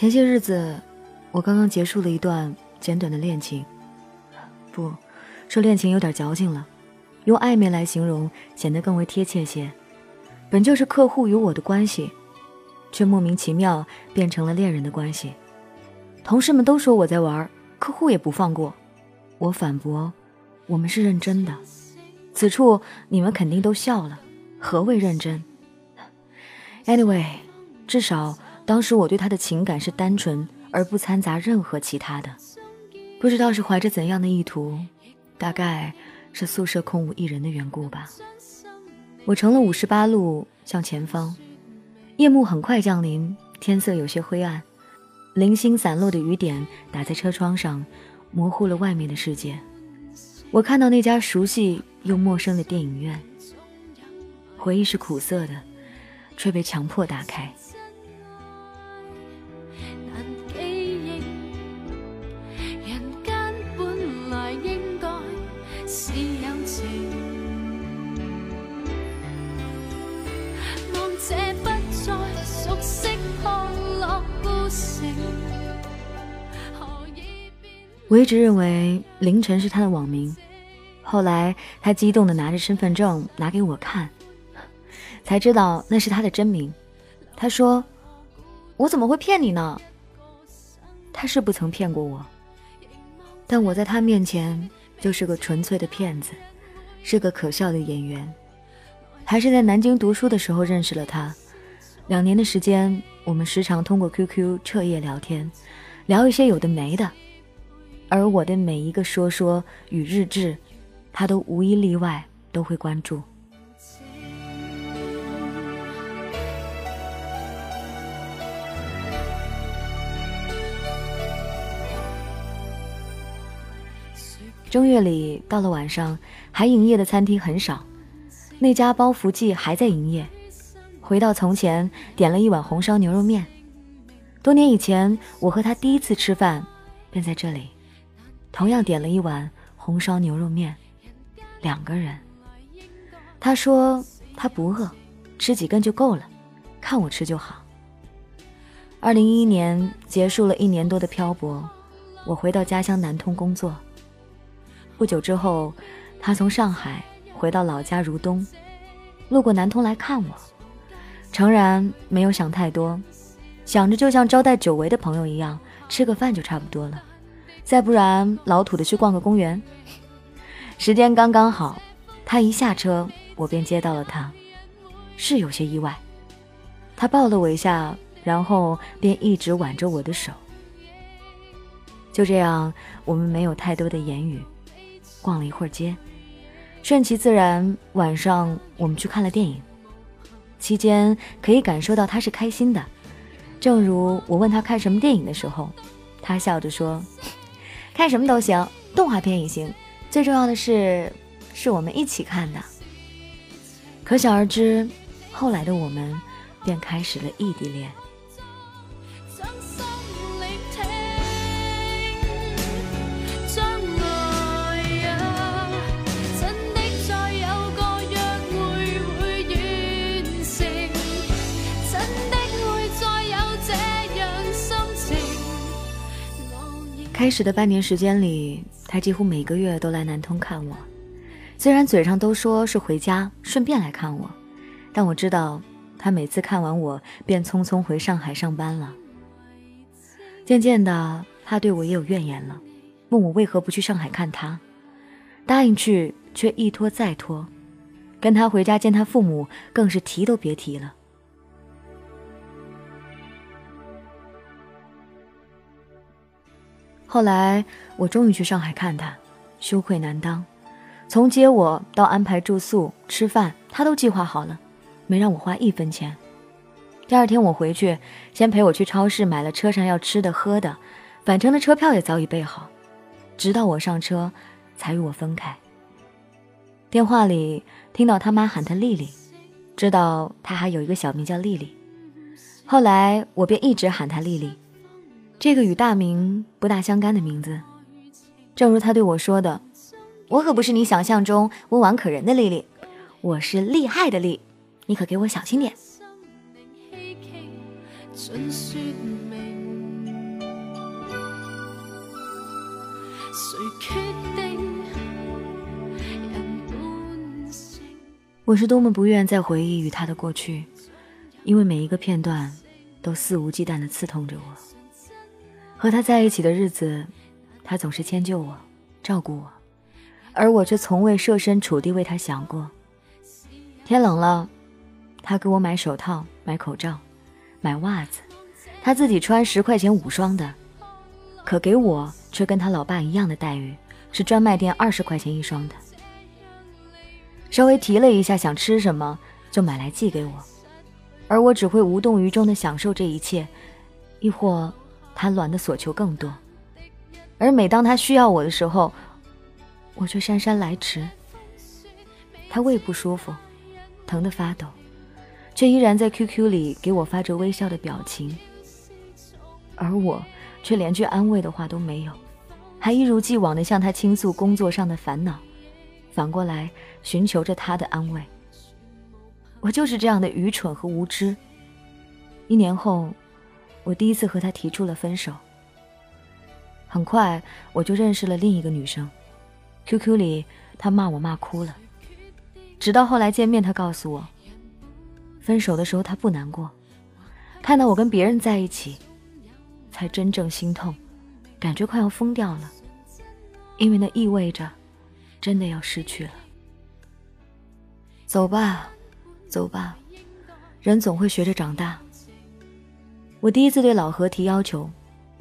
前些日子，我刚刚结束了一段简短的恋情。不，说恋情有点矫情了，用暧昧来形容显得更为贴切些。本就是客户与我的关系，却莫名其妙变成了恋人的关系。同事们都说我在玩，客户也不放过。我反驳，我们是认真的。此处你们肯定都笑了。何谓认真？Anyway，至少。当时我对他的情感是单纯而不掺杂任何其他的，不知道是怀着怎样的意图，大概是宿舍空无一人的缘故吧。我乘了五十八路向前方，夜幕很快降临，天色有些灰暗，零星散落的雨点打在车窗上，模糊了外面的世界。我看到那家熟悉又陌生的电影院，回忆是苦涩的，却被强迫打开。我一直认为凌晨是他的网名，后来他激动地拿着身份证拿给我看，才知道那是他的真名。他说：“我怎么会骗你呢？”他是不曾骗过我，但我在他面前就是个纯粹的骗子，是个可笑的演员。还是在南京读书的时候认识了他，两年的时间，我们时常通过 QQ 彻夜聊天，聊一些有的没的。而我的每一个说说与日志，他都无一例外都会关注。正月里到了晚上，还营业的餐厅很少，那家包福记还在营业。回到从前，点了一碗红烧牛肉面。多年以前，我和他第一次吃饭，便在这里。同样点了一碗红烧牛肉面，两个人。他说他不饿，吃几根就够了，看我吃就好。二零一一年结束了一年多的漂泊，我回到家乡南通工作。不久之后，他从上海回到老家如东，路过南通来看我。诚然没有想太多，想着就像招待久违的朋友一样，吃个饭就差不多了。再不然，老土的去逛个公园。时间刚刚好，他一下车，我便接到了他，是有些意外。他抱了我一下，然后便一直挽着我的手。就这样，我们没有太多的言语，逛了一会儿街，顺其自然。晚上我们去看了电影，期间可以感受到他是开心的。正如我问他看什么电影的时候，他笑着说。看什么都行，动画片也行，最重要的是，是我们一起看的。可想而知，后来的我们便开始了异地恋。开始的半年时间里，他几乎每个月都来南通看我。虽然嘴上都说是回家顺便来看我，但我知道他每次看完我便匆匆回上海上班了。渐渐的，他对我也有怨言了，问我为何不去上海看他。答应去，却一拖再拖，跟他回家见他父母，更是提都别提了。后来我终于去上海看他，羞愧难当。从接我到安排住宿、吃饭，他都计划好了，没让我花一分钱。第二天我回去，先陪我去超市买了车上要吃的喝的，返程的车票也早已备好。直到我上车，才与我分开。电话里听到他妈喊他丽丽，知道他还有一个小名叫丽丽。后来我便一直喊他丽丽。这个与大名不大相干的名字。正如他对我说的：“我可不是你想象中温婉可人的丽丽，我是厉害的丽，你可给我小心点。”我是多么不愿再回忆与他的过去，因为每一个片段都肆无忌惮地刺痛着我。和他在一起的日子，他总是迁就我，照顾我，而我却从未设身处地为他想过。天冷了，他给我买手套、买口罩、买袜子，他自己穿十块钱五双的，可给我却跟他老爸一样的待遇，是专卖店二十块钱一双的。稍微提了一下想吃什么，就买来寄给我，而我只会无动于衷地享受这一切，亦或他卵的所求更多。而每当他需要我的时候，我却姗姗来迟。他胃不舒服。疼得发抖，却依然在 QQ 里给我发着微笑的表情，而我却连句安慰的话都没有，还一如既往地向他倾诉工作上的烦恼，反过来寻求着他的安慰。我就是这样的愚蠢和无知。一年后，我第一次和他提出了分手。很快我就认识了另一个女生，QQ 里他骂我骂哭了。直到后来见面，他告诉我，分手的时候他不难过，看到我跟别人在一起，才真正心痛，感觉快要疯掉了，因为那意味着真的要失去了。走吧，走吧，人总会学着长大。我第一次对老何提要求，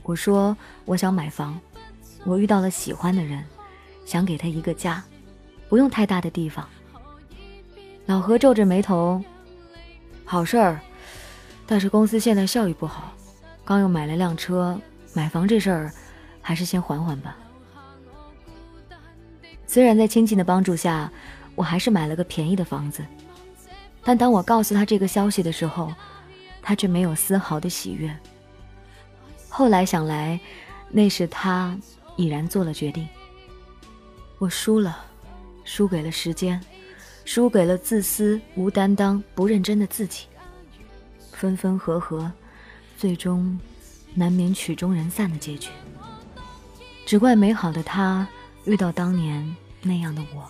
我说我想买房，我遇到了喜欢的人，想给他一个家，不用太大的地方。老何皱着眉头，好事儿，但是公司现在效益不好，刚又买了辆车，买房这事儿还是先缓缓吧。虽然在亲戚的帮助下，我还是买了个便宜的房子，但当我告诉他这个消息的时候，他却没有丝毫的喜悦。后来想来，那是他已然做了决定。我输了，输给了时间。输给了自私、无担当、不认真的自己。分分合合，最终难免曲终人散的结局。只怪美好的他遇到当年那样的我。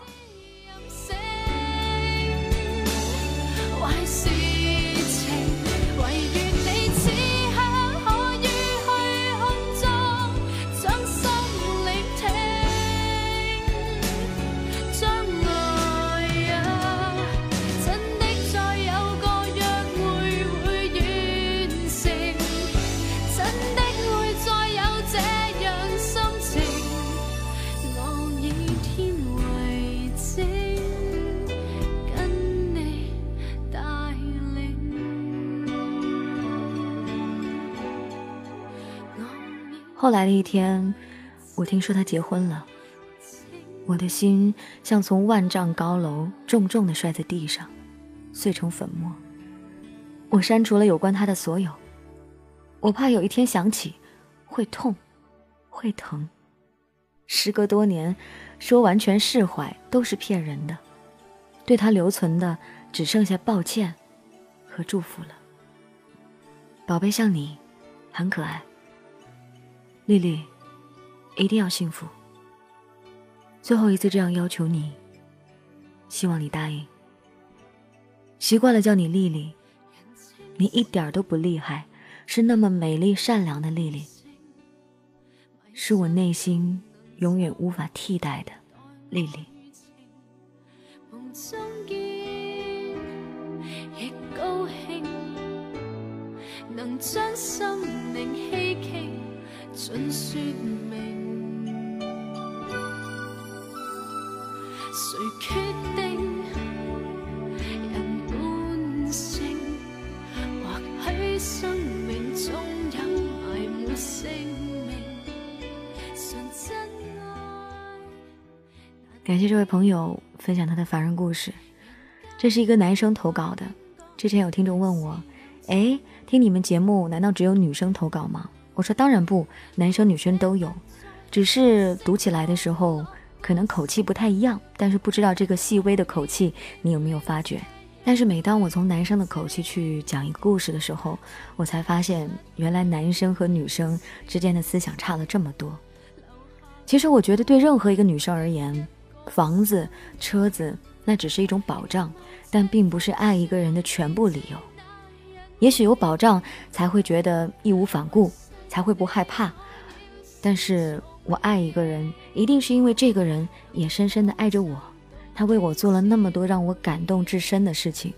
后来的一天，我听说他结婚了，我的心像从万丈高楼重重的摔在地上，碎成粉末。我删除了有关他的所有，我怕有一天想起，会痛，会疼。时隔多年，说完全释怀都是骗人的，对他留存的只剩下抱歉和祝福了。宝贝像你，很可爱。丽丽，一定要幸福。最后一次这样要求你，希望你答应。习惯了叫你丽丽，你一点都不厉害，是那么美丽善良的丽丽，是我内心永远无法替代的丽丽。能将心灵感谢这位朋友分享他的凡人故事，这是一个男生投稿的。之前有听众问我：“哎，听你们节目难道只有女生投稿吗？”我说当然不，男生女生都有，只是读起来的时候可能口气不太一样。但是不知道这个细微的口气你有没有发觉？但是每当我从男生的口气去讲一个故事的时候，我才发现原来男生和女生之间的思想差了这么多。其实我觉得，对任何一个女生而言，房子、车子那只是一种保障，但并不是爱一个人的全部理由。也许有保障，才会觉得义无反顾，才会不害怕。但是我爱一个人，一定是因为这个人也深深的爱着我，他为我做了那么多让我感动至深的事情，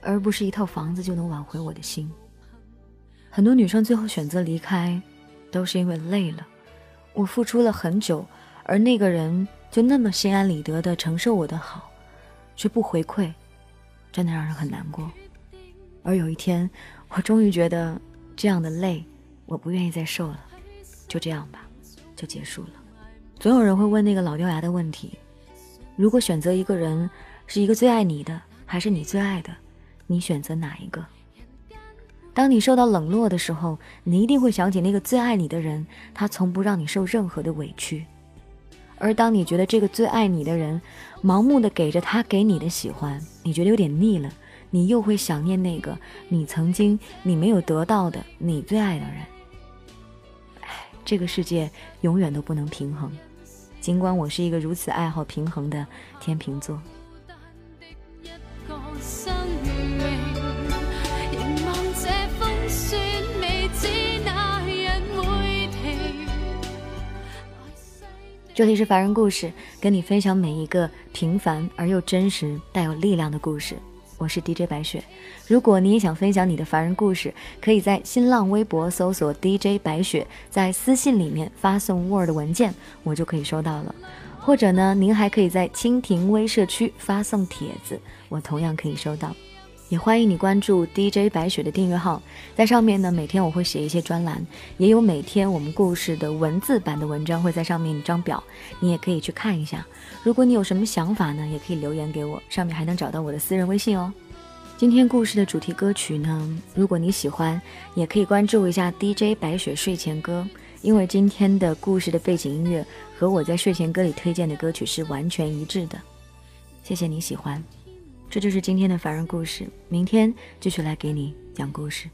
而不是一套房子就能挽回我的心。很多女生最后选择离开，都是因为累了。我付出了很久，而那个人就那么心安理得地承受我的好，却不回馈，真的让人很难过。而有一天，我终于觉得这样的累，我不愿意再受了，就这样吧，就结束了。总有人会问那个老掉牙的问题：如果选择一个人，是一个最爱你的，还是你最爱的，你选择哪一个？当你受到冷落的时候，你一定会想起那个最爱你的人，他从不让你受任何的委屈；而当你觉得这个最爱你的人盲目的给着他给你的喜欢，你觉得有点腻了，你又会想念那个你曾经你没有得到的你最爱的人。这个世界永远都不能平衡，尽管我是一个如此爱好平衡的天秤座。这里是凡人故事，跟你分享每一个平凡而又真实、带有力量的故事。我是 DJ 白雪。如果你也想分享你的凡人故事，可以在新浪微博搜索 DJ 白雪，在私信里面发送 Word 文件，我就可以收到了。或者呢，您还可以在蜻蜓微社区发送帖子，我同样可以收到。也欢迎你关注 DJ 白雪的订阅号，在上面呢，每天我会写一些专栏，也有每天我们故事的文字版的文章会在上面一张表，你也可以去看一下。如果你有什么想法呢，也可以留言给我，上面还能找到我的私人微信哦。今天故事的主题歌曲呢，如果你喜欢，也可以关注一下 DJ 白雪睡前歌，因为今天的故事的背景音乐和我在睡前歌里推荐的歌曲是完全一致的。谢谢你喜欢。这就是今天的凡人故事，明天继续来给你讲故事。